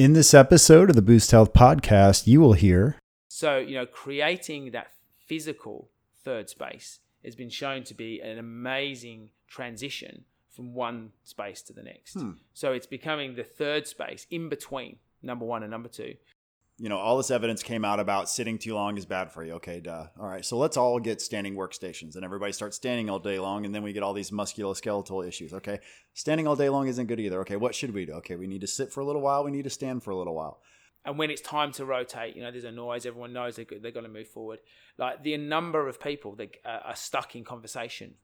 In this episode of the Boost Health podcast, you will hear So, you know, creating that physical third space has been shown to be an amazing transition from one space to the next. Hmm. So it's becoming the third space in between number one and number two. You know, all this evidence came out about sitting too long is bad for you. Okay, duh. All right, so let's all get standing workstations and everybody starts standing all day long, and then we get all these musculoskeletal issues. Okay, standing all day long isn't good either. Okay, what should we do? Okay, we need to sit for a little while, we need to stand for a little while. And when it's time to rotate, you know, there's a noise, everyone knows they're, they're going to move forward. Like the number of people that uh, are stuck in conversation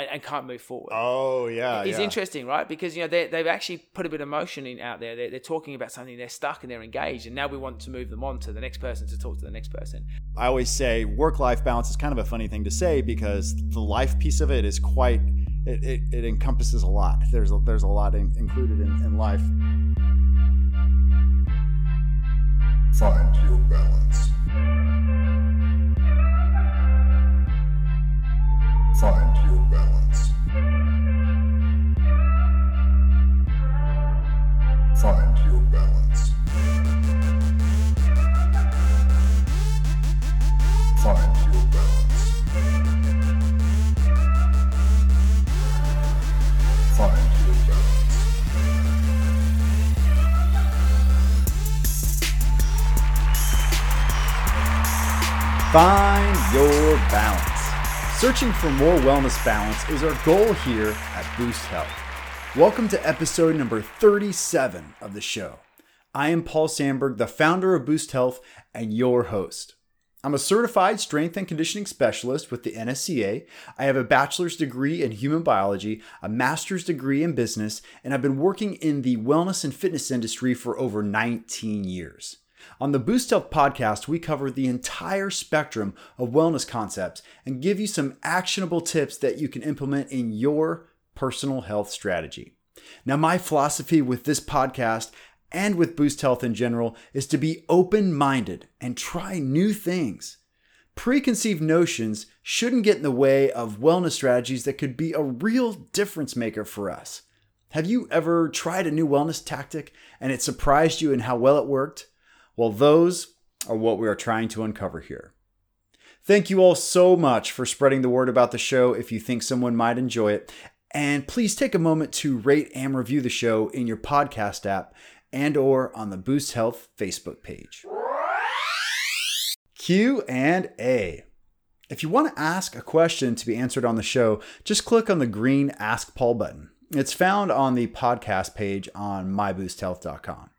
and, and can't move forward. Oh, yeah. it's yeah. interesting, right? Because you know they, they've actually put a bit of motion in out there. They're, they're talking about something, they're stuck and they're engaged, and now we want to move them on to the next person to talk to the next person. I always say work life balance is kind of a funny thing to say because the life piece of it is quite, it, it, it encompasses a lot. There's a, there's a lot in, included in, in life. Find your balance. Balance. Searching for more wellness balance is our goal here at Boost Health. Welcome to episode number 37 of the show. I am Paul Sandberg, the founder of Boost Health and your host. I'm a certified strength and conditioning specialist with the NSCA. I have a bachelor's degree in human biology, a master's degree in business, and I've been working in the wellness and fitness industry for over 19 years. On the Boost Health podcast, we cover the entire spectrum of wellness concepts and give you some actionable tips that you can implement in your personal health strategy. Now, my philosophy with this podcast and with Boost Health in general is to be open minded and try new things. Preconceived notions shouldn't get in the way of wellness strategies that could be a real difference maker for us. Have you ever tried a new wellness tactic and it surprised you in how well it worked? Well, those are what we are trying to uncover here. Thank you all so much for spreading the word about the show if you think someone might enjoy it. And please take a moment to rate and review the show in your podcast app and or on the Boost Health Facebook page. Q and A. If you want to ask a question to be answered on the show, just click on the green Ask Paul button. It's found on the podcast page on myboosthealth.com.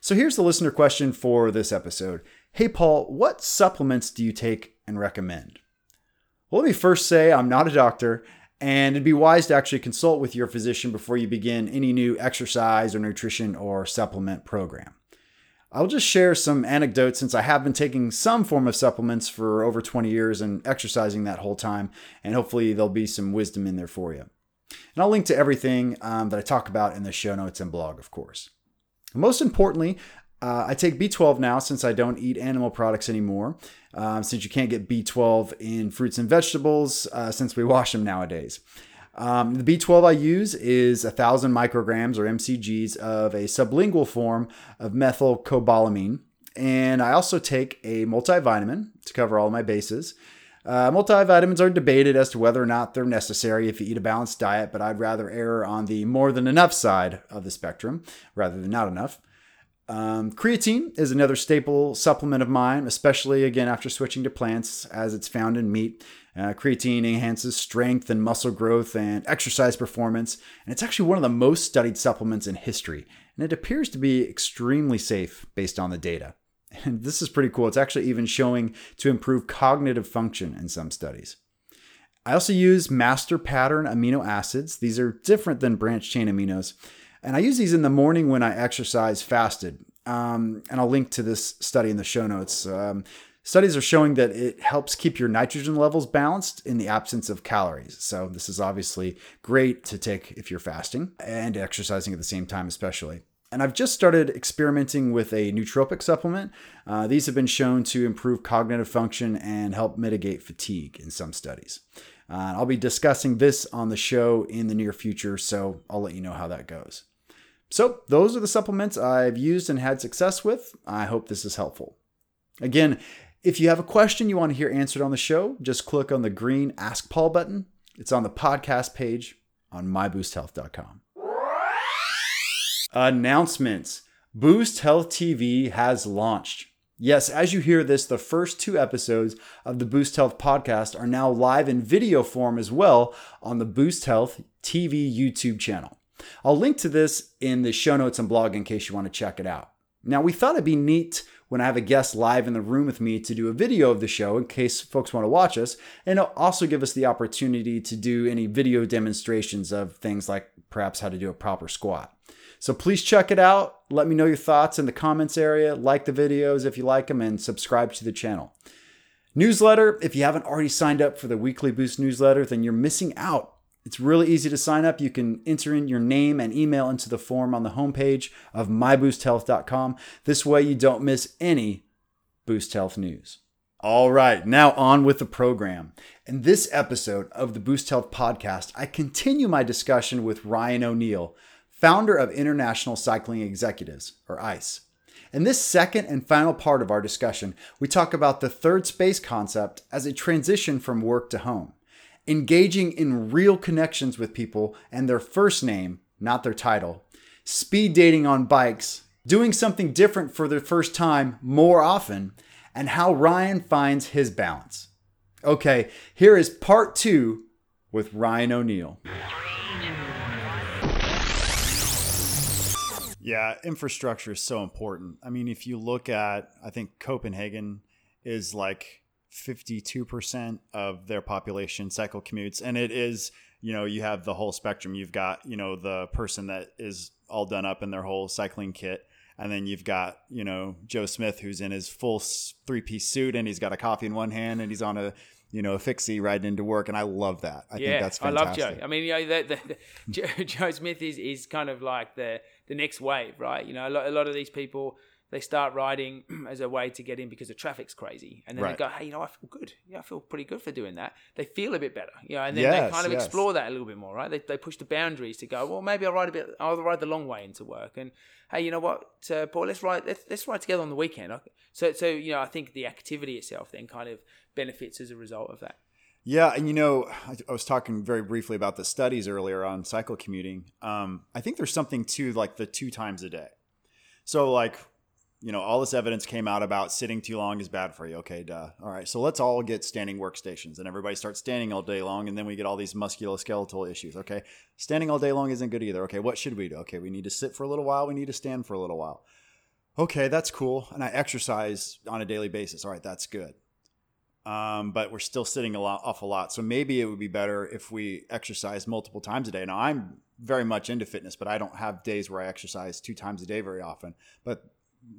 So here's the listener question for this episode. Hey, Paul, what supplements do you take and recommend? Well, let me first say I'm not a doctor, and it'd be wise to actually consult with your physician before you begin any new exercise or nutrition or supplement program. I'll just share some anecdotes since I have been taking some form of supplements for over 20 years and exercising that whole time, and hopefully there'll be some wisdom in there for you. And I'll link to everything um, that I talk about in the show notes and blog, of course. Most importantly, uh, I take B12 now since I don't eat animal products anymore. Um, since you can't get B12 in fruits and vegetables, uh, since we wash them nowadays. Um, the B12 I use is 1,000 micrograms or MCGs of a sublingual form of methylcobalamin. And I also take a multivitamin to cover all my bases. Uh, multivitamins are debated as to whether or not they're necessary if you eat a balanced diet, but I'd rather err on the more than enough side of the spectrum rather than not enough. Um, creatine is another staple supplement of mine, especially again after switching to plants, as it's found in meat. Uh, creatine enhances strength and muscle growth and exercise performance, and it's actually one of the most studied supplements in history. And it appears to be extremely safe based on the data. And this is pretty cool. It's actually even showing to improve cognitive function in some studies. I also use master pattern amino acids. These are different than branch chain aminos. And I use these in the morning when I exercise fasted. Um, and I'll link to this study in the show notes. Um, studies are showing that it helps keep your nitrogen levels balanced in the absence of calories. So, this is obviously great to take if you're fasting and exercising at the same time, especially. And I've just started experimenting with a nootropic supplement. Uh, these have been shown to improve cognitive function and help mitigate fatigue in some studies. Uh, I'll be discussing this on the show in the near future, so I'll let you know how that goes. So, those are the supplements I've used and had success with. I hope this is helpful. Again, if you have a question you want to hear answered on the show, just click on the green Ask Paul button. It's on the podcast page on myboosthealth.com. Announcements Boost Health TV has launched. Yes, as you hear this, the first two episodes of the Boost Health podcast are now live in video form as well on the Boost Health TV YouTube channel. I'll link to this in the show notes and blog in case you want to check it out. Now, we thought it'd be neat when I have a guest live in the room with me to do a video of the show in case folks want to watch us, and it'll also give us the opportunity to do any video demonstrations of things like perhaps how to do a proper squat. So please check it out. Let me know your thoughts in the comments area. Like the videos if you like them, and subscribe to the channel. Newsletter if you haven't already signed up for the Weekly Boost newsletter, then you're missing out. It's really easy to sign up. You can enter in your name and email into the form on the homepage of myboosthealth.com. This way, you don't miss any Boost Health news. All right, now on with the program. In this episode of the Boost Health podcast, I continue my discussion with Ryan O'Neill, founder of International Cycling Executives, or ICE. In this second and final part of our discussion, we talk about the third space concept as a transition from work to home, engaging in real connections with people and their first name, not their title, speed dating on bikes, doing something different for the first time more often, and how Ryan finds his balance. Okay, here is part two with Ryan O'Neill. Yeah, infrastructure is so important. I mean, if you look at, I think Copenhagen is like 52% of their population cycle commutes. And it is, you know, you have the whole spectrum. You've got, you know, the person that is all done up in their whole cycling kit. And then you've got, you know, Joe Smith, who's in his full three piece suit and he's got a coffee in one hand and he's on a, you know, a fixie riding into work. And I love that. I yeah, think that's fantastic. I love. Joe. I mean, you know, the, the, the, Joe, Joe Smith is, is kind of like the the next wave, right? You know, a lot, a lot of these people they start riding as a way to get in because the traffic's crazy, and then Right. they go, hey, you know, I feel good. Yeah, I feel pretty good for doing that. They feel a bit better, you know, and then Yes, they kind of yes. explore that a little bit more, right? They, they push the boundaries to go, well, maybe I'll ride a bit. I'll ride the long way into work, and hey, you know what, uh, Paul, let's ride. Let's, let's ride together on the weekend. So, so you know, I think the activity itself then kind of benefits as a result of that. Yeah, and you know, I, I was talking very briefly about the studies earlier on cycle commuting. Um, I think there's something to like the two times a day. So, like, you know, all this evidence came out about sitting too long is bad for you. Okay, duh. All right, so let's all get standing workstations, and everybody starts standing all day long, and then we get all these musculoskeletal issues. Okay, standing all day long isn't good either. Okay, what should we do? Okay, we need to sit for a little while. We need to stand for a little while. Okay, that's cool. And I exercise on a daily basis. All right, that's good um, but we're still sitting a lot, awful lot. So maybe it would be better if we exercise multiple times a day. Now I'm very much into fitness, but I don't have days where I exercise two times a day very often. But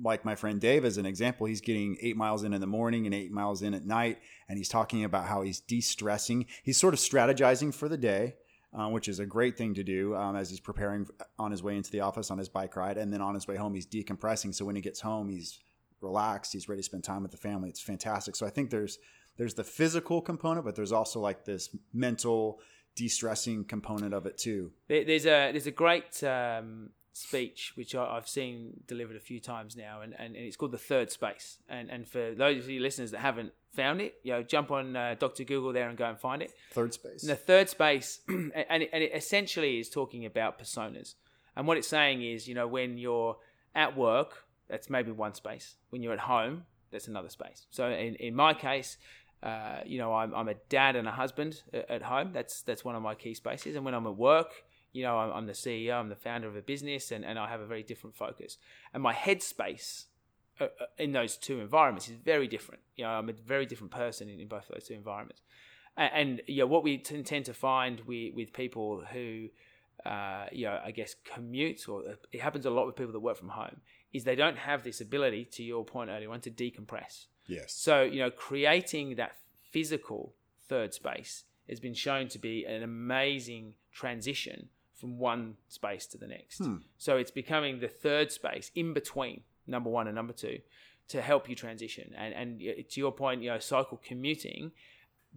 like my friend Dave, as an example, he's getting eight miles in in the morning and eight miles in at night, and he's talking about how he's de-stressing. He's sort of strategizing for the day. Uh, which is a great thing to do um, as he's preparing on his way into the office on his bike ride, and then on his way home he's decompressing. So when he gets home, he's relaxed. He's ready to spend time with the family. It's fantastic. So I think there's there's the physical component, but there's also like this mental de-stressing component of it too. There's a there's a great um, speech which I, I've seen delivered a few times now, and, and, and it's called the third space. And and for those of you listeners that haven't found it, you know, jump on uh, Doctor Google there and go and find it. Third space. And the third space, and it, and it essentially is talking about personas. And what it's saying is, you know, when you're at work, that's maybe one space. When you're at home, that's another space. So in, in my case, uh, you know, I'm, I'm a dad and a husband at home. That's that's one of my key spaces. And when I'm at work, you know, I'm, I'm the CEO, I'm the founder of a business, and, and I have a very different focus. And my headspace uh, uh, in those two environments is very different. You know, I'm a very different person in, in both of those two environments. And, and you know, what we t- tend to find with, with people who, uh, you know, I guess commute, or it happens a lot with people that work from home, is they don't have this ability, to your point earlier on, to decompress. Yes. So, you know, creating that physical third space has been shown to be an amazing transition from one space to the next. Hmm. So it's becoming the third space in between number one and number two to help you transition. And, and to your point, you know, cycle commuting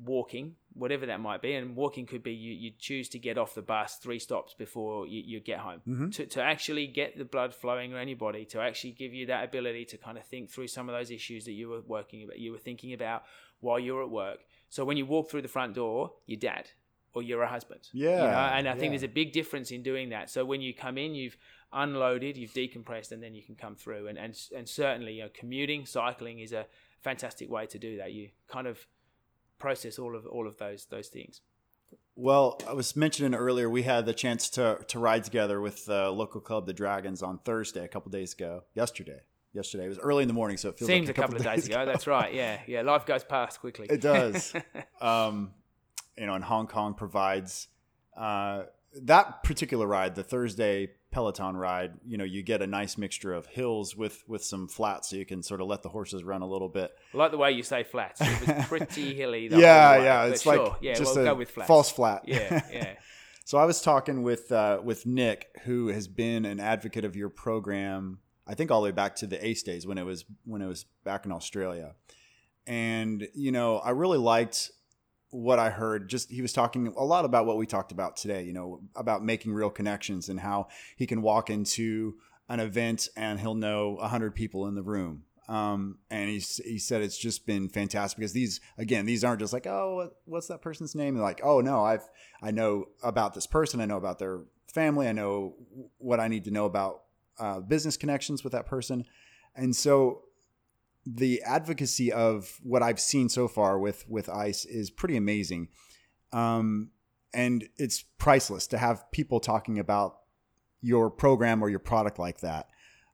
walking, whatever that might be. And walking could be you, you choose to get off the bus three stops before you, you get home. Mm-hmm. To, to actually get the blood flowing around your body, to actually give you that ability to kind of think through some of those issues that you were working about, you were thinking about while you were at work. So when you walk through the front door, you're dad or you're a husband. You Yeah, know? And I think yeah. there's a big difference in doing that. So when you come in, you've unloaded, you've decompressed, and then you can come through. And and, and certainly, you know, commuting, cycling is a fantastic way to do that. You kind of process all of all of those those things. Well, I was mentioning earlier we had the chance to to ride together with the local club, the Dragons, on Thursday, a couple days ago. Yesterday, yesterday it was early in the morning, so it feels Seems like a couple of days ago. That's right. Yeah, yeah. Life goes past quickly. It does. um, you know, and Hong Kong provides uh, that particular ride, the Thursday Peloton ride. You know, you get a nice mixture of hills with with some flats, so you can sort of let the horses run a little bit. I like the way you say flats. It was pretty hilly. Yeah, way, yeah, it's sure. like yeah, just we'll a go with flats. false flat. Yeah, yeah. So I was talking with uh, with Nick, who has been an advocate of your program. I think all the way back to the Ace days when it was when it was back in Australia, and you know I really liked what I heard. Just he was talking a lot about what we talked about today. You know about making real connections and how he can walk into an event and he'll know a hundred people in the room. Um, and he he said it's just been fantastic because these again these aren't just like oh what's that person's name like oh no I've I know about this person I know about their family I know what I need to know about uh, business connections with that person and so the advocacy of what I've seen so far with with ICE is pretty amazing. Um, and it's priceless to have people talking about your program or your product like that.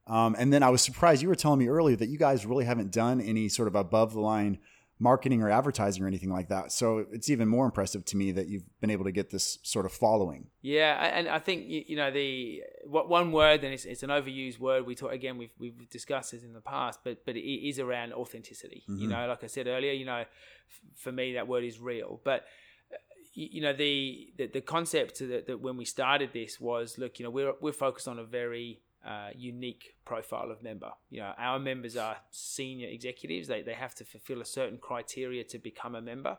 Um, and then I was surprised you were telling me earlier that you guys really haven't done any sort of above the line marketing or advertising or anything like that. So it's even more impressive to me that you've been able to get this sort of following. Yeah, and I think you know the what one word, and it's, it's an overused word. We talk again. We've we've discussed this in the past, but but it is around authenticity. You mm-hmm. know, like I said earlier, you know, for me that word is real. But you you know the the, the concept that, that when we started this was look, you know, we're we're focused on a very uh, unique profile of member. You know, our members are senior executives. They, they have to fulfill a certain criteria to become a member.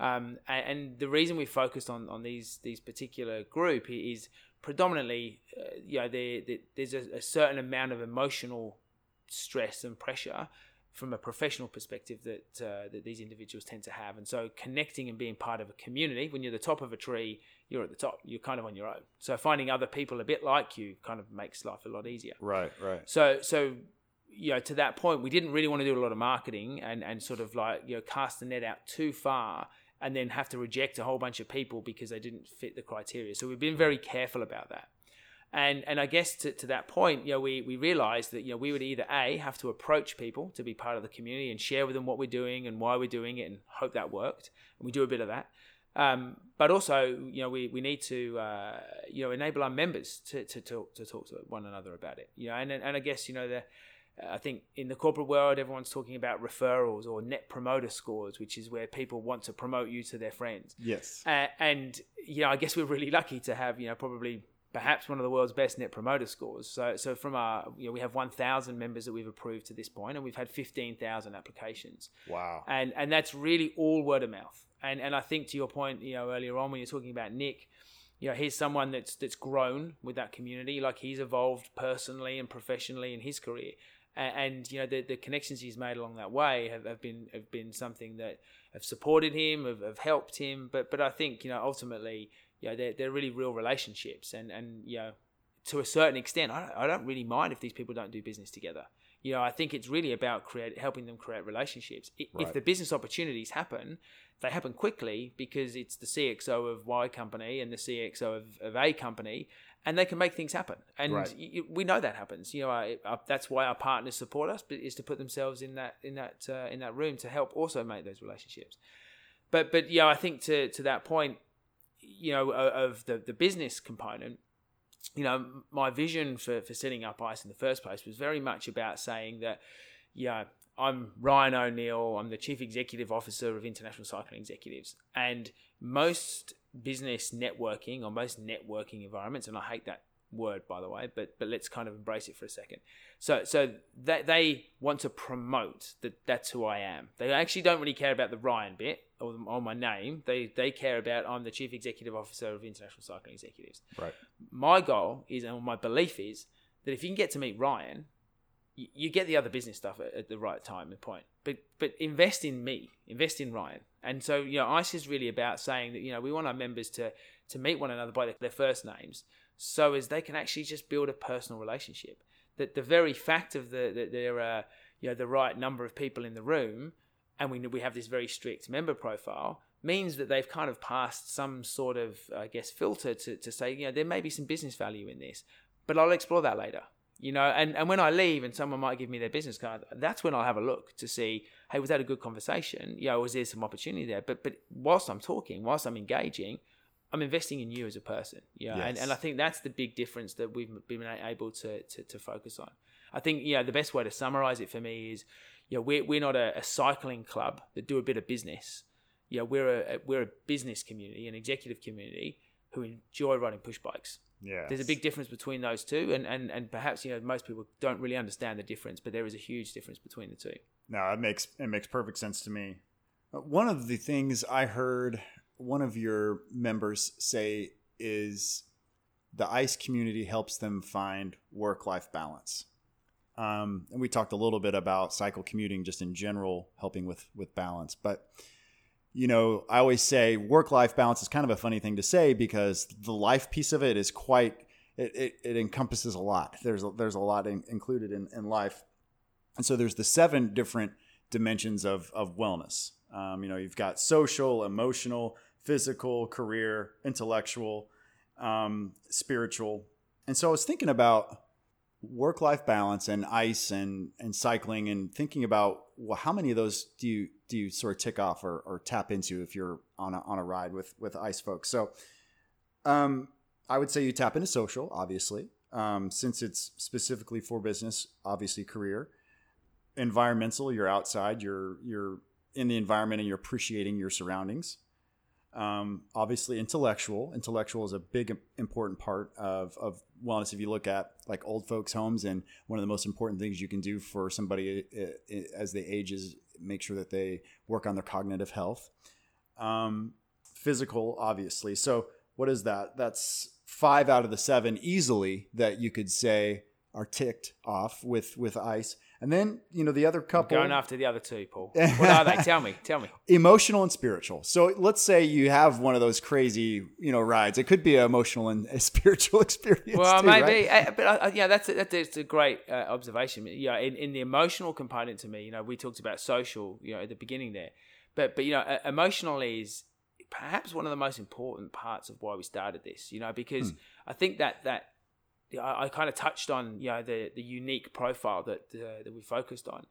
Um, and, and the reason we focused on, on these these particular group is predominantly, uh, you know, there, there, there's a, a certain amount of emotional stress and pressure from a professional perspective that uh, that these individuals tend to have. And so, connecting and being part of a community, when you're the top of a tree, you're at the top. You're kind of on your own. So, finding other people a bit like you kind of makes life a lot easier. Right, right. So, so you know, to that point, we didn't really want to do a lot of marketing and and sort of like you know cast the net out too far and then have to reject a whole bunch of people because they didn't fit the criteria. So we've been very careful about that. And and I guess to, to that point, you know, we, we realized that, you know, we would either A, have to approach people to be part of the community and share with them what we're doing and why we're doing it and hope that worked. And we do a bit of that. Um, but also, you know, we, we need to, uh, you know, enable our members to, to, talk, to talk to one another about it. You know, and, and I guess, you know, the, I think in the corporate world, everyone's talking about referrals or net promoter scores, which is where people want to promote you to their friends. Yes. Uh, and you know, I guess we're really lucky to have you know probably perhaps one of the world's best net promoter scores. So so from our you know we have 1,000 members that we've approved to this point, and we've had 15,000 applications. Wow. And and that's really all word of mouth. And and I think to your point, you know, earlier on when you're talking about Nick. You know, he's someone that's that's grown with that community. Like he's evolved personally and professionally in his career and, and you know the, the connections he's made along that way have, have been have been something that have supported him, have, have helped him. But but I think you know ultimately you know they're, they're really real relationships, and and you know to a certain extent, I don't, I don't really mind if these people don't do business together. You know, I think it's really about create helping them create relationships. I Right. If the business opportunities happen, they happen quickly because it's the CXO of Y company and the CXO of, of A company, and they can make things happen. And Right. we know that happens. You know, I, I, that's why our partners support us, but is to put themselves in that in that uh, in that room to help also make those relationships. But but yeah, I think to to that point, you know, of the the business component, you know, my vision for for setting up ICE in the first place was very much about saying that, you know, I'm Ryan O'Neill. I'm the chief executive officer of International Cycling Executives, and most business networking or most networking environments, and I hate that word, by the way, but but let's kind of embrace it for a second. So so that they want to promote that that's who I am. They actually don't really care about the Ryan bit or, or my name. They they care about I'm the chief executive officer of International Cycling Executives. Right. My goal is, and my belief is that if you can get to meet Ryan, you, you get the other business stuff at, at the right time and point. But but invest in me, invest in Ryan. And so you know, ICE is really about saying that you know we want our members to to meet one another by their, their first names, so as they can actually just build a personal relationship. That the very fact of the that there are you know the right number of people in the room, and we we have this very strict member profile means that they've kind of passed some sort of I guess filter to to say you know there may be some business value in this, but I'll explore that later you know? And, and when i leave and someone might give me their business card that's when i'll have a look to see hey was that a good conversation? You know was there some opportunity there? But but whilst i'm talking whilst i'm engaging i'm investing in you as a person yeah and, Yes. and i think that's the big difference that we've been able to, to to focus on i think know the best way to summarize it for me is you know we're, we're not a, a cycling club that do a bit of business you know we're a we're a business community an executive community who enjoy riding push bikes Yeah. there's a big difference between those two and, and, and perhaps you know most people don't really understand the difference but there is a huge difference between the two No, it makes it makes perfect sense to me. Uh, One of the things I heard one of your members say is the ICE community helps them find work life balance. Um, and we talked a little bit about cycle commuting just in general, helping with with balance. But you know, I always say work life balance is kind of a funny thing to say because the life piece of it is quite it, it, it encompasses a lot. There's a, there's a lot in, included in, in life. And so there's the seven different dimensions of, of wellness. Um, you know, you've got social, emotional, physical, career, intellectual, um, spiritual. And so I was thinking about work life balance and ICE and, and cycling and thinking about well, how many of those do you do you sort of tick off or, or tap into if you're on a, on a ride with with ICE folks? So um, I would say you tap into social, obviously, um, since it's specifically for business, obviously career environmental you're outside you're you're in the environment and you're appreciating your surroundings um, obviously intellectual. Intellectual is a big important part of, of wellness. If you look at like old folks homes and one of the most important things you can do for somebody uh, uh, as they age is make sure that they work on their cognitive health. Um, physical obviously. So what is that? That's five out of the seven easily that you could say are ticked off with with ICE and then you know the other couple going after the other two paul what are they tell me tell me emotional and spiritual. So let's say you have one of those crazy, you know, rides. It could be an emotional and a spiritual experience. well too, maybe right? uh, but uh, yeah that's a, that's a great uh, observation yeah in, in the emotional component to me you know we talked about social you know at the beginning there but but you know uh, emotional is perhaps one of the most important parts of why we started this you know because i think that that I, I kind of touched on you know the the unique profile that uh, that we focused on,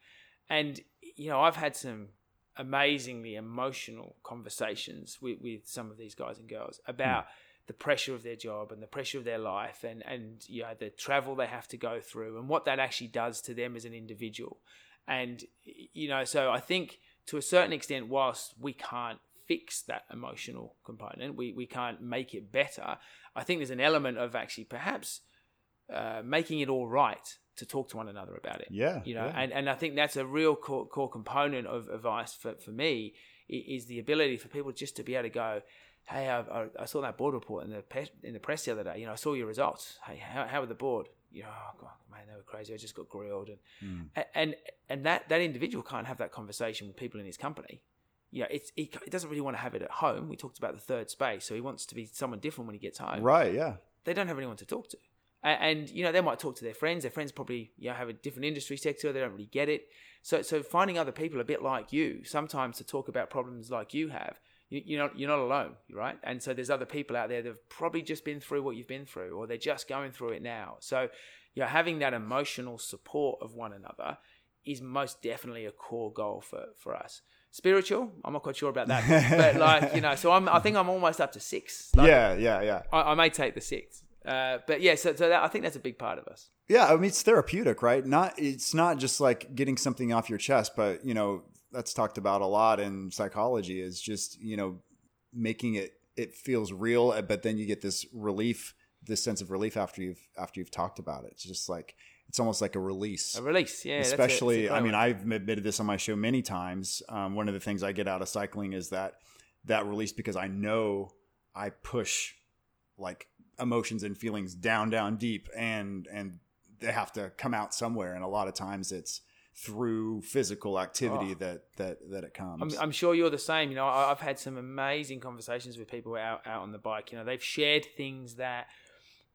and you know I've had some amazingly emotional conversations with, with some of these guys and girls about the pressure of their job and the pressure of their life and and you know the travel they have to go through and what that actually does to them as an individual, and you know so I think to a certain extent whilst we can't fix that emotional component we, we can't make it better i think there's an element of actually perhaps uh, making it all right to talk to one another about it. Yeah, you know, yeah. and, and I think that's a real core, core component of advice for, for me is the ability for people just to be able to go, hey, I, I, I saw that board report in the pe- in the press the other day. You know, I saw your results. Hey, how, how were the board? You know, oh God, man, they were crazy. I just got grilled, and a- and and that that individual can't have that conversation with people in his company. You know, it's he, he doesn't really want to have it at home. We talked about the third space, so he wants to be someone different when he gets home right. Yeah. they don't have anyone to talk to. And you know they might talk to their friends. Their friends probably you know have a different industry sector. They don't really get it. So so finding other people a bit like you sometimes to talk about problems like you have. You, you're not you're not alone, right? And so there's other people out there that have probably just been through what you've been through, or they're just going through it now. So you know having that emotional support of one another is most definitely a core goal for for us. Spiritual, I'm not quite sure about that, but like you know, so I'm I think I'm almost up to six. Like, yeah. Yeah. Yeah. I, I may take the sixth. Uh, but yeah, so, so that, I think that's a big part of us. Yeah, I mean it's therapeutic, right? Not it's not just like getting something off your chest, but you know that's talked about a lot in psychology. Is just you know making it it feels real, uh, but then you get this relief this sense of relief after you've after you've talked about it. It's just like it's almost like a release. A release, yeah. that's a Especially, I mean. I've admitted this on my show many times. Um, one of the things I get out of cycling is that that release because I know I push like emotions and feelings down, down deep, and and they have to come out somewhere. And a lot of times it's through physical activity Oh. that that that it comes. I'm, I'm sure you're the same. You know, I- I've had some amazing conversations with people out out on the bike. You know, they've shared things that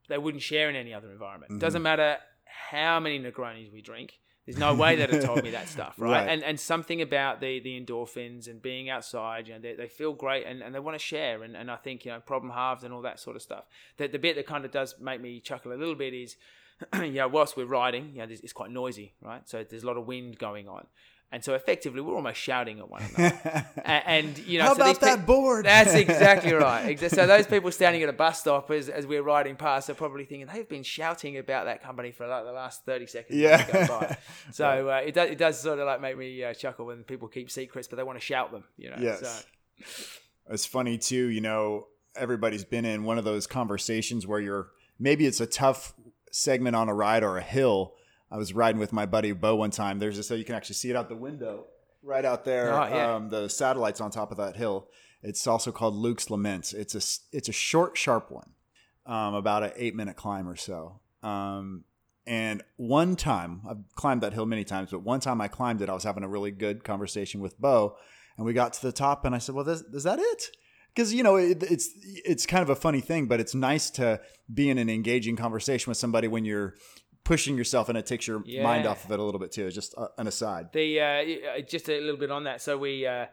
they wouldn't share in any other environment. Mhm. Doesn't matter how many Negronis we drink. There's no way they'd have told me that stuff, right? Right. And and something about the the endorphins and being outside, you know, they, they feel great and, and they want to share. And, and I think, you know, problem halved and all that sort of stuff. The, the bit that kind of does make me chuckle a little bit is, you know, whilst we're riding, you know, it's quite noisy, right? So there's a lot of wind going on. And so effectively, we're almost shouting at one another. A- and, you know, How so about that peop- board? That's exactly right. So those people standing at a bus stop as, as we're riding past are probably thinking they've been shouting about that company for like the last thirty seconds. Yeah. So uh, it does it does sort of like make me uh, chuckle when people keep secrets, but they want to shout them. You know. Yes. So, it's funny too you know everybody's been in one of those conversations where you're maybe it's a tough segment on a ride or a hill i was riding with my buddy bo one time. There's just so you can actually see it out the window right out there Oh, yeah. um, the satellites on top of that hill. It's also called luke's laments it's a it's a short sharp one um, about an eight minute climb or so. Um, and one time i've climbed that hill many times but one time i climbed it i was having a really good conversation with bo and we got to the top and i said well this, is that it? Because you know it, it's it's kind of a funny thing but it's nice to be in an engaging conversation with somebody when you're pushing yourself and it takes your mind off of it a little bit too just uh, an aside the uh, just a little bit on that. So we uh,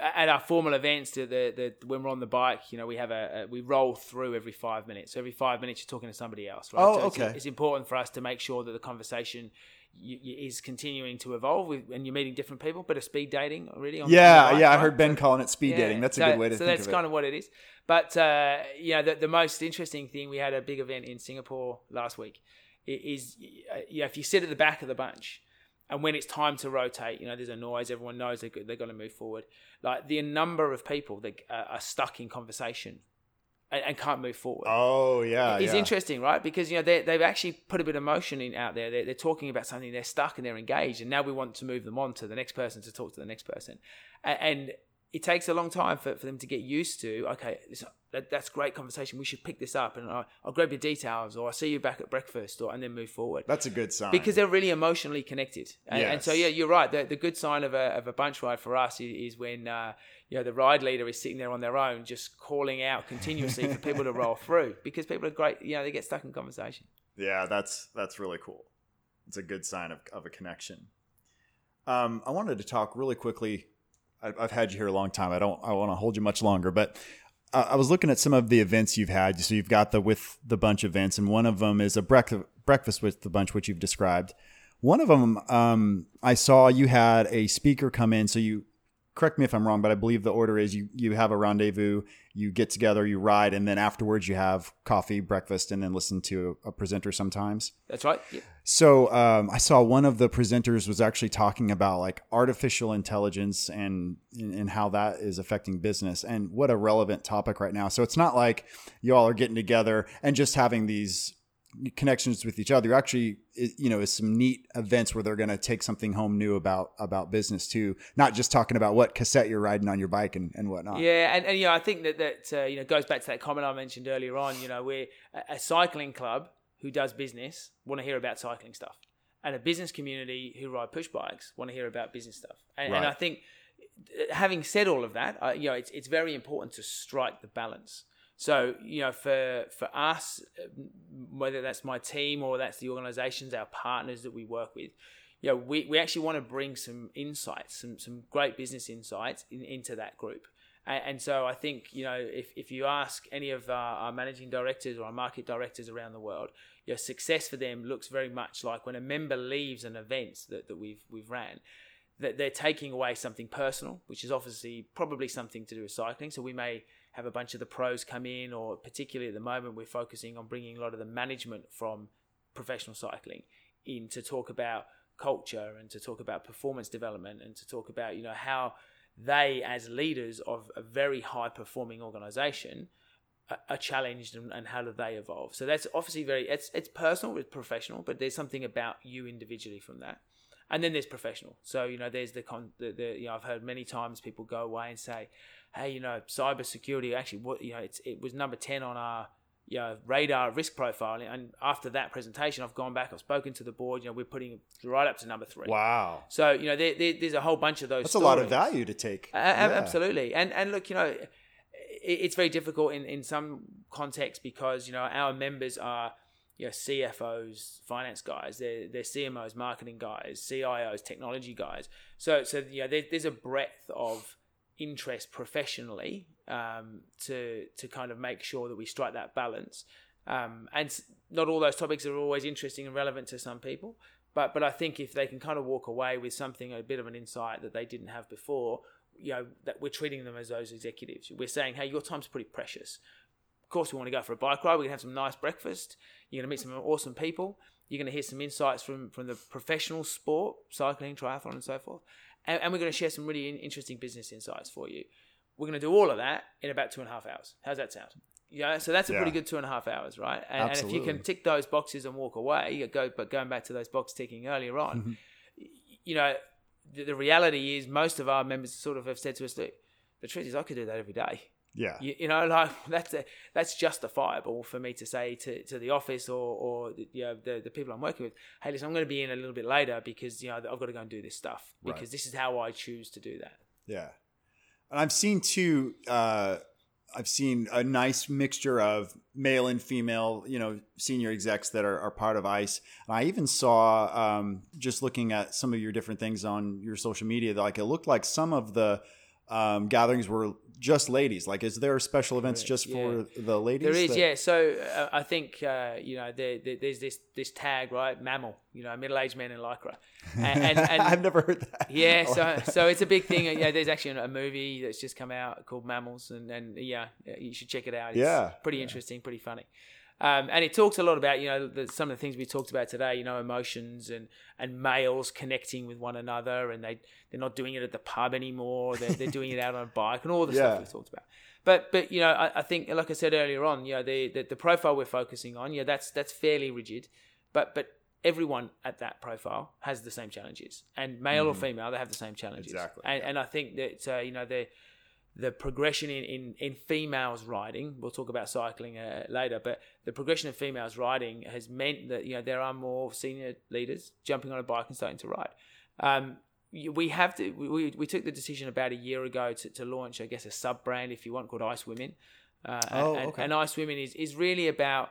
at our formal events, the, the the when we're on the bike, you know, we have a, a we roll through every five minutes. So every five minutes, you're talking to somebody else. Right? Oh, so it's- okay. It's, important for us to make sure that the conversation. y- y- Is continuing to evolve, with, and you're meeting different people, but a speed dating really. Yeah the bike, yeah i heard ben calling it speed dating that's a so, good way to think it. so think that's of kind of what it is. But uh, you know, the, the most interesting thing we had a big event in Singapore last week is uh, yeah, if you sit at the back of the bunch, and when it's time to rotate, you know, there's a noise. Everyone knows they're, they're going to move forward. Like the number of people that uh, are stuck in conversation and, and can't move forward oh yeah it's yeah. interesting, right? Because you know they, they've actually put a bit of motion in out there. They're, they're talking about something. They're stuck and they're engaged, and now we want to move them on to the next person to talk to the next person, A- and it takes a long time for, for them to get used to. Okay, this, that, that's great conversation. We should pick this up, and I'll, I'll grab your details, or I'll see you back at breakfast, or and then move forward that's a good sign because they're really emotionally connected. And, and so, yeah, you're right. The, the good sign of a, of a bunch ride for us is, is when uh, you know the ride leader is sitting there on their own, just calling out continuously for people to roll through because people are great. You know, they get stuck in conversation. Yeah, that's that's really cool. It's a good sign of, of a connection. Um, I wanted to talk really quickly. I've, had you here a long time. I don't. I want to hold you much longer, but I was looking at some of the events you've had. So you've got the with the bunch events, and one of them is a breakfast breakfast with the bunch, which you've described. One of them, um, I saw you had a speaker come in. So you correct me if I'm wrong, but I believe the order is you you have a rendezvous, you get together, you ride, and then afterwards you have coffee, breakfast, and then listen to a, a presenter sometimes. That's right. Yeah. So um, I saw one of the presenters was actually talking about like artificial intelligence and and how that is affecting business and what a relevant topic right now. So it's not like you all are getting together and just having these connections with each other. Actually, you know, is some neat events where they're going to take something home new about about business too, not just talking about what cassette you're riding on your bike and, and whatnot. Yeah, and, and you know, I think that that uh, you know goes back to that comment I mentioned earlier on. You know, we're a, a cycling club who does business want to hear about cycling stuff, and a business community who ride push bikes want to hear about business stuff. And, and I think, uh, having said all of that, uh, you know, it's it's very important to strike the balance. So you know, for for us, uh, whether that's my team or that's the organisations, our partners that we work with, you know, we, we actually want to bring some insights, some some great business insights in, into that group. And, and so I think you know, if, if you ask any of our, our managing directors or our market directors around the world, your success for them looks very much like when a member leaves an event that, that we've we've ran, that they're taking away something personal, which is obviously probably something to do with cycling. So we may have a bunch of the pros come in, or particularly at the moment, we're focusing on bringing a lot of the management from professional cycling in to talk about culture and to talk about performance development and to talk about you know how they as leaders of a very high performing organization are- challenged and, and how do they evolve. So that's obviously very it's it's personal, it's professional, but there's something about you individually from that. And then there's professional. So you know, there's the con. The, the you know, I've heard many times people go away and say, "Hey, you know, cybersecurity actually, what you know, it's it was number ten on our you know, radar risk profile." And after that presentation, I've gone back, I've spoken to the board. You know, we're putting right up to number three. Wow. So you know, there, there, there's a whole bunch of those. That's a lot of value to take. A- a- Absolutely, and and look, you know, it, it's very difficult in in some contexts because you know our members are you know CFOs, finance guys, they're they're CMOs, marketing guys, CIOs, technology guys. So so you know, there, there's a breadth of interest professionally um, to to kind of make sure that we strike that balance. Um, and not all those topics are always interesting and relevant to some people, but but I think if they can kind of walk away with something, a bit of an insight that they didn't have before, you know, that we're treating them as those executives. We're saying, hey, your time's pretty precious. Of course, we want to go for a bike ride. We're gonna have some nice breakfast. You're gonna meet some awesome people. You're gonna hear some insights from from the professional sport, cycling, triathlon, and so forth. And, and we're gonna share some really interesting business insights for you. We're gonna do all of that in about two and a half hours. How's that sound? Yeah, so that's a pretty good two and a half hours, right? And, and if you can tick those boxes and walk away, you go. But going back to those box ticking earlier on, Mm-hmm. you know, the, the reality is most of our members sort of have said to us, "Look, the truth is, I could do that every day." Yeah. You, you know, like that's a, that's justifiable for me to say to, to the office or or the, you know, the the people I'm working with, "Hey, listen, I'm going to be in a little bit later because you know I've got to go and do this stuff Right. because this is how I choose to do that." Yeah. And I've seen too, uh, I've seen a nice mixture of male and female, you know, senior execs that are, are part of ICE. And I even saw, um, just looking at some of your different things on your social media, like it looked like some of the um, gatherings were just ladies. Like, is there special events just for the ladies? There is, that- yeah. So uh, I think uh, you know there, there, there's this this tag, right? MAMIL, you know, middle aged man in lycra, and, and, and I've never heard that. Yeah, I so like that. so it's a big thing. Yeah, there's actually a movie that's just come out called MAMILs, and, and yeah, you should check it out. It's Yeah, pretty yeah. interesting, pretty funny. Um, and it talks a lot about you know the, some of the things we talked about today. You know, emotions and and males connecting with one another, and they they're not doing it at the pub anymore. They're, they're doing it out on a bike, and all the Yeah. stuff we talked about. But but you know, I, I think like I said earlier on, you know, the, the the profile we're focusing on, yeah, that's that's fairly rigid, but but everyone at that profile has the same challenges, and male or female, they have the same challenges. Exactly, And, and I think that uh, you know the the progression in, in, in females riding, we'll talk about cycling uh, later, but the progression of females riding has meant that you know there are more senior leaders jumping on a bike and starting to ride. Um, we have to. We, we, took the decision about a year ago to, to launch, I guess, a sub brand, if you want, called ICE Women. Uh, Oh, and, okay. and ICE Women is, is really about,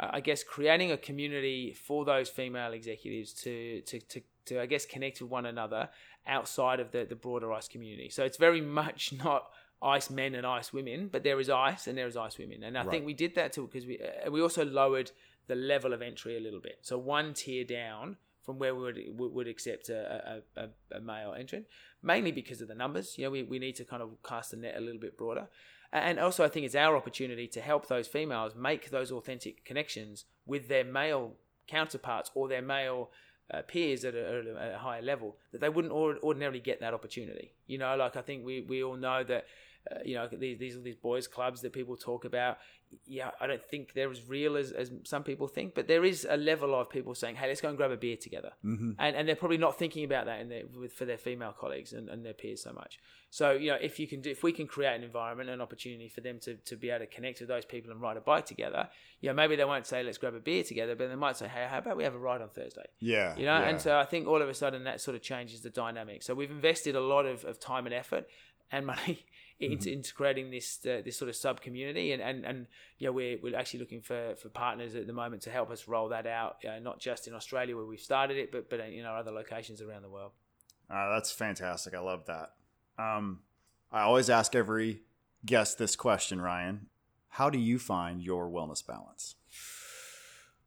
uh, I guess, creating a community for those female executives to, to, to, to, I guess, connect with one another outside of the, the broader ICE community. So it's very much not ICE men and ICE women, but there is ICE and there is ICE women. And I Right. think we did that too because we, uh, we also lowered the level of entry a little bit. So one tier down from where we would would- would accept a, a, a, a male entrant, mainly because of the numbers. You know, we, we need to kind of cast the net a little bit broader. And also, I think it's our opportunity to help those females make those authentic connections with their male counterparts or their male uh, peers at a, at a- higher level that they wouldn't ordinarily get that opportunity. You know, like I think we, we all know that, uh, you know, these, these are these boys' clubs that people talk about. Yeah, I don't think they're as real as, as some people think, but there is a level of people saying, hey, let's go and grab a beer together. Mm-hmm. And, and they're probably not thinking about that in their, with, for their female colleagues and, and their peers so much. So, you know, if you can do, if we can create an environment, an opportunity for them to, to be able to connect with those people and ride a bike together, you know, maybe they won't say, let's grab a beer together, but they might say, hey, how about we have a ride on Thursday? Yeah. you know yeah. and so i think all of a sudden that sort of changes the dynamic so we've invested a lot of, of time and effort and money into, into creating this uh, this sort of sub community and and and yeah we're, we're actually looking for for partners at the moment to help us roll that out uh, not just in australia where we've started it but but in our other locations around the world Uh, that's fantastic. I love that. Um, I always ask every guest this question, Ryan. How do you find your wellness balance?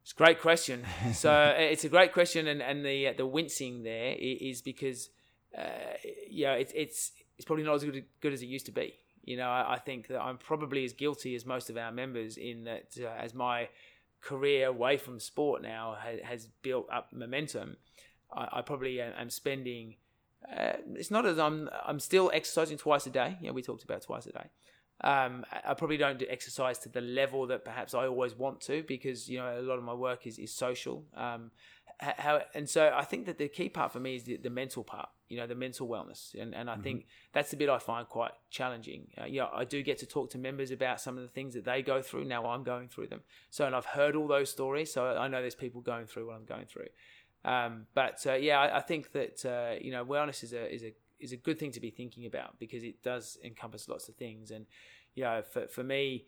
It's a great question. So uh, it's a great question, and, and the uh, the wincing there is because uh, you know it's it's it's probably not as good, good as it used to be. You know, I, I think that I'm probably as guilty as most of our members in that uh, as my career away from sport now has, has built up momentum, I, I probably am, am spending. Uh, it's not as I'm I'm still exercising twice a day. Know, we talked about twice a day. Um, I I probably don't do exercise to the level that perhaps I always want to because you know a lot of my work is, is social. Um, how and so I think that the key part for me is the, the mental part. You know, the mental wellness, and and I think that's the bit I find quite challenging. Uh, know, I do get to talk to members about some of the things that they go through. Now I'm going through them, so and I've heard all those stories, so I know there's people going through what I'm going through. Um, but uh, yeah, I, I think that uh, you know wellness is a is a is a good thing to be thinking about because it does encompass lots of things. And you know, for for me,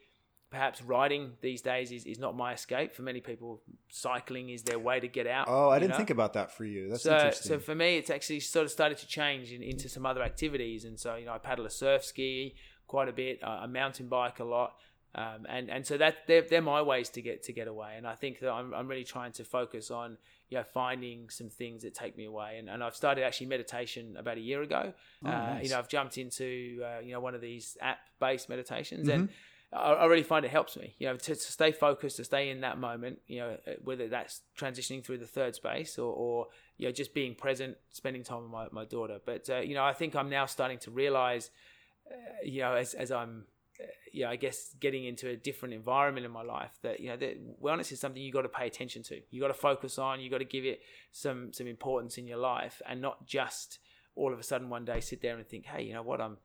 perhaps riding these days is, is not my escape. For many people, cycling is their way to get out. Oh, I didn't know? think about that for you. That's so, interesting. so for me, it's actually sort of started to change in, into some other activities, and so you know, I paddle a surf ski quite a bit, I I mountain bike a lot, um, and and so that they're, they're my ways to get to get away. And I think that I'm, I'm really trying to focus on you know finding some things that take me away. And, and I've started actually meditation about a year ago. Oh, uh, nice. You know, I've jumped into uh, you know one of these app based meditations Mm-hmm. and. I really find it helps me, you know, to, to stay focused, to stay in that moment, you know, uh, whether that's transitioning through the third space or, or you know, just being present, spending time with my, my daughter. But, uh, you know, I think I'm now starting to realize, uh, you know, as, as I'm, uh, you know, I guess getting into a different environment in my life that, you know, that wellness is something you got to pay attention to. You got to focus on, you got to give it some, some importance in your life and not just all of a sudden one day sit there and think, hey, you know what, I'm,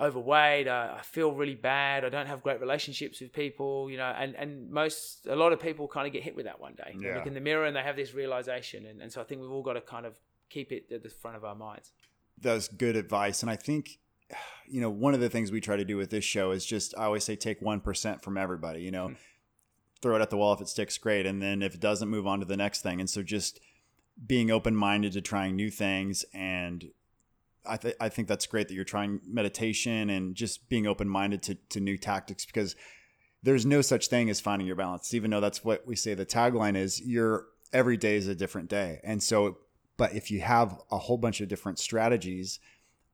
overweight. I, I feel really bad. I don't have great relationships with people, you know, and, and most, a lot of people kind of get hit with that one day. They look in the mirror and they have this realization. And, and so I think we've all got to kind of keep it at the front of our minds. That's good advice. And I think, you know, one of the things we try to do with this show is just, I always say, take 1% from everybody, you know, hmm. throw it at the wall. If it sticks, great. And then if it doesn't, move on to the next thing. And so just being open minded to trying new things. And I, th- I think that's great that you're trying meditation and just being open minded to, to new tactics because there's no such thing as finding your balance, even though that's what we say the tagline is your every day is a different day. And so, but if you have a whole bunch of different strategies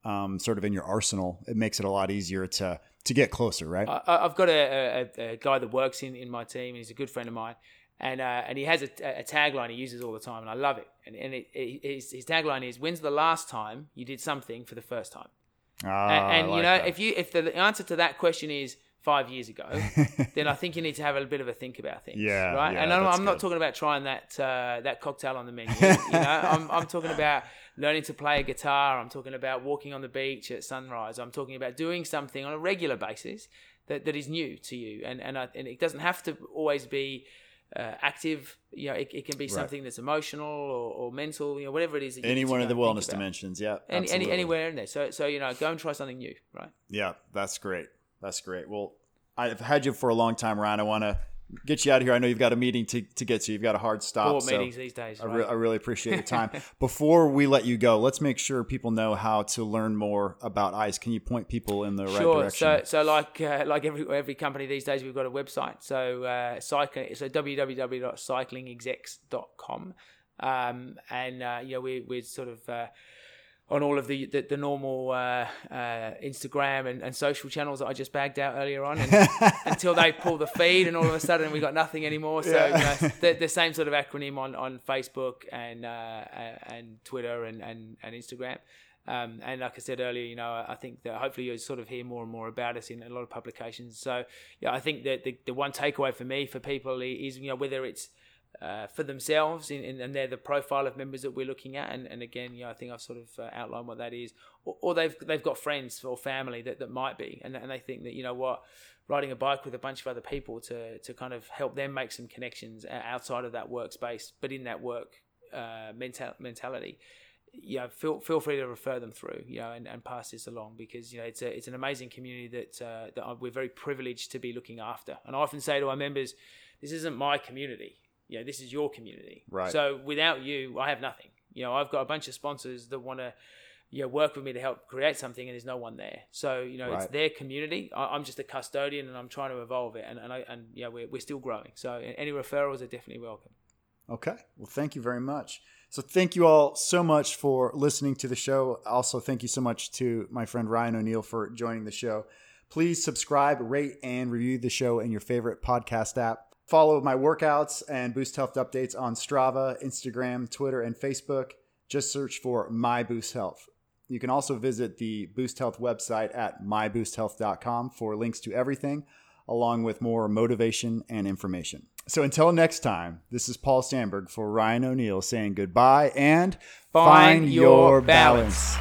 um, sort of in your arsenal, it makes it a lot easier to to get closer, right? I, I've got a, a, a guy that works in, in my team, he's a good friend of mine. And, uh, and he has a, a tagline he uses all the time, and I love it. And, and it, it, his, his tagline is, "When's the last time you did something for the first time?" Ah, and, and you know, that. if you if the answer to that question is five years ago, then I think you need to have a bit of a think about things. Yeah, right. yeah, and I'm, I'm not good. talking about trying that uh, that cocktail on the menu. you know, I'm, I'm talking about learning to play a guitar. I'm talking about walking on the beach at sunrise. I'm talking about doing something on a regular basis that, that is new to you, and and, I, and it doesn't have to always be. Uh, active, you know, it, it can be something that's emotional or, or mental, you know, whatever it is. Any one of the wellness dimensions, yeah, Any, any, anywhere in there. So, so you know, go and try something new, right? Yeah, that's great. That's great. Well, I've had you for a long time, Ryan. I want to get you out of here. I know you've got a meeting to, to get to. You've got a hard stop. Board so meetings these days, I, right? re- I really appreciate your time. Before we let you go, let's make sure people know how to learn more about ICE. Can you point people in the right Sure. direction? So, so like uh, like every every company these days, we've got a website. So, uh, cycling. So www.cyclingexecs.com, um, and uh, you know we we're sort of. On all of the the, the normal uh, uh, Instagram and, and social channels that I just bagged out earlier on, and until they pull the feed, and all of a sudden we got nothing anymore. So you know, the, the same sort of acronym on, on Facebook and uh, and Twitter and, and, and Instagram. Um, and like I said earlier, you know, I think that hopefully you'll sort of hear more and more about us in a lot of publications. So, yeah, I think that the, the one takeaway for me, for people, is, you know, whether it's uh, for themselves in, in, and they're the profile of members that we're looking at. And, and again, you know, I think I've sort of uh, outlined what that is. Or, or they've, they've got friends or family that, that might be. And, and they think that, you know what, riding a bike with a bunch of other people to, to kind of help them make some connections outside of that workspace, but in that work uh, mental, mentality you know, feel feel free to refer them through, you know, and, and pass this along because you know it's a it's an amazing community that uh, that we're very privileged to be looking after. And I often say to our members, this isn't my community, you know, this is your community. Right. So without you, I have nothing. You know, I've got a bunch of sponsors that want to. You know, work with me to help create something, and there's no one there. So you know, it's their community. I, I'm just a custodian, and I'm trying to evolve it. And and I, and yeah, we're we're still growing. So any referrals are definitely welcome. Okay. Well, thank you very much. So, thank you all so much for listening to the show. Also, thank you so much to my friend Ryan O'Neill for joining the show. Please subscribe, rate, and review the show in your favorite podcast app. Follow my workouts and Boost Health updates on Strava, Instagram, Twitter, and Facebook. Just search for My Boost Health. You can also visit the Boost Health website at myboosthealth.com for links to everything, along with more motivation and information. So until next time, this is Paul Sandberg for Ryan O'Neill saying goodbye and Find your balance.